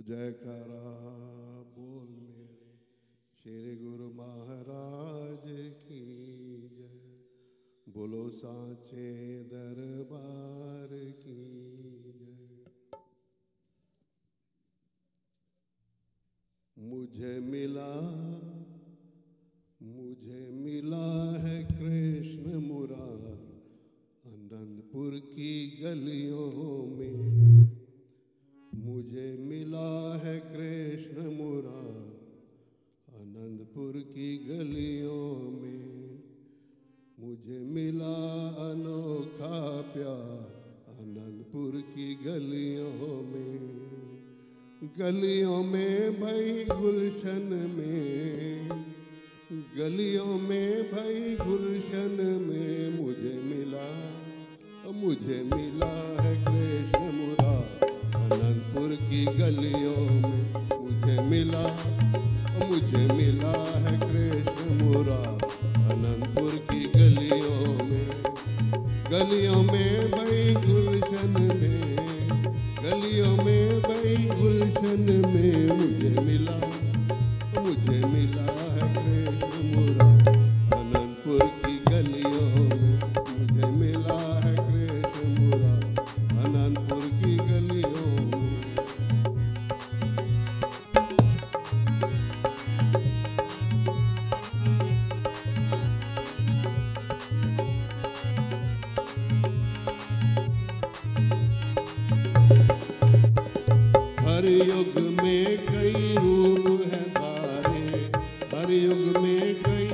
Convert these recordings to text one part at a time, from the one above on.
जयकारा, बोल मेरे श्री गुरु महाराज की जय। बोलो साचे दरबार की जय। मुझे मिला मुझे मिला है कृष्ण मुरार आनंदपुर की गलियों में। मुझे मिला है कृष्ण मुरार आनंदपुर की गलियों में। मुझे मिला अनोखा प्यार आनंदपुर की गलियों में। गलियों में भाई गुलशन में। गलियों में भाई गुलशन में मुझे मिला मुझे मिला है की गलियों में मुझे मिला मुझे मिला है कृष्ण मुरा अनंतपुर की गलियों में। गलियों में युग में कई रूप है धारे हर युग में कई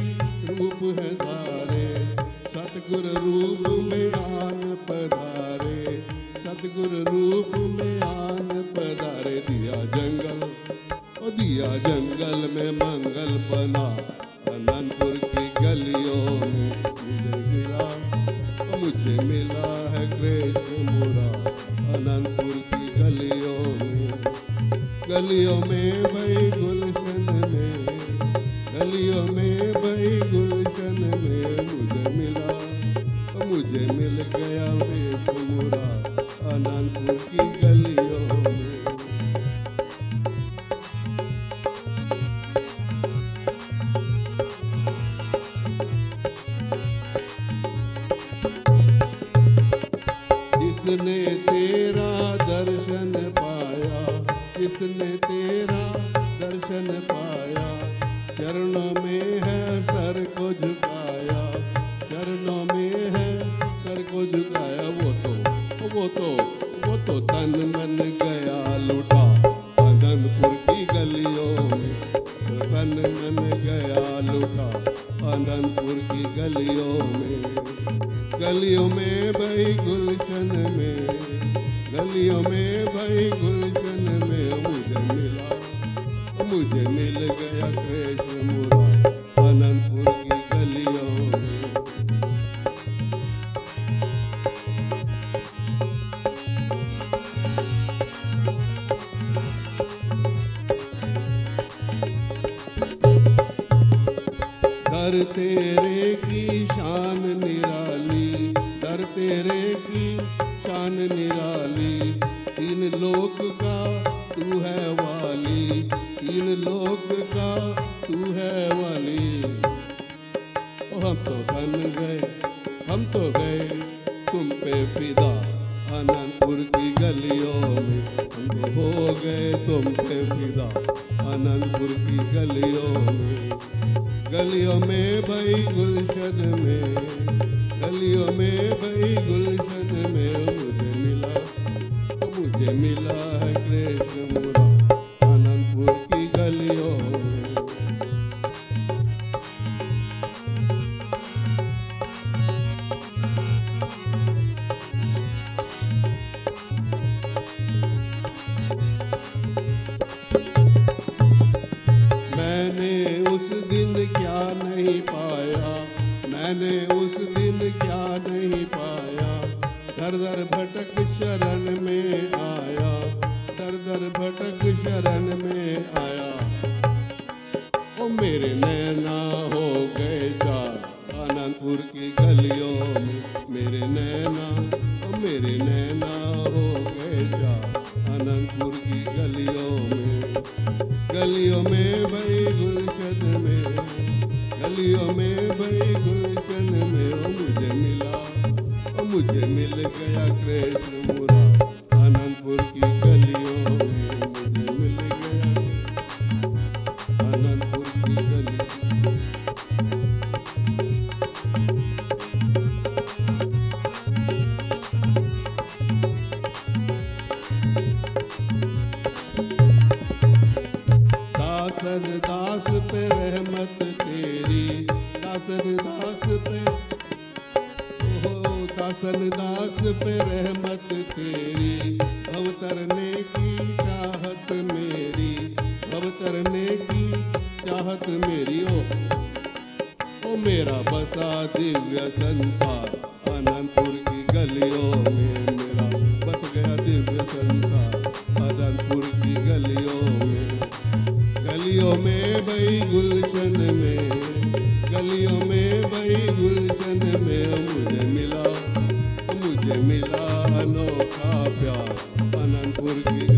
रूप है धारे सतगुर रूप में आन पधारे। सतगुर रूप में आन पधारे। दिया जंगल, ओ दिया जंगल में मंगल बना। अनंतपुर की गलियों में मुझे मिला मुझे मिला है कृष्ण मुरा अनंतपुर की गलियों में भाई गुलशन में गलियों में चरणों में है सर को झुकाया। चरणों में है सर को झुकाया वो तो वो तो वो तो तन मन गया। तेरे की शान निराली, दर तेरे की शान निराली। तीन लोक का तू है वाली, तीन लोक का तू है वाली। हम तो बन गए। में भाई गुलशन में गलियों में भई गुलशन में मुझे मिला मुझे मिला कृष्ण मिल गया कृष्ण मुरा, आनंदपुर की गलियों में मुझे मिल गया। आनंदपुर की गली। दासन दास पे रहमत तेरी दासन दास पे ओ दासन दास पे रहमत तेरी। अवतरने की चाहत मेरी। अवतरने की चाहत मेरी, ओ। ओ मेरा बसा दिव्य संसार, अनंतपुर की गलियों में मेरा बस गया दिव्य संसार, अनंतपुर की गलियों में। गलियों में बई गुलशन में, गलियों में बई गुलशन में मुझे मिला मुझे मिला अनोखा प्यार अनंतपुर की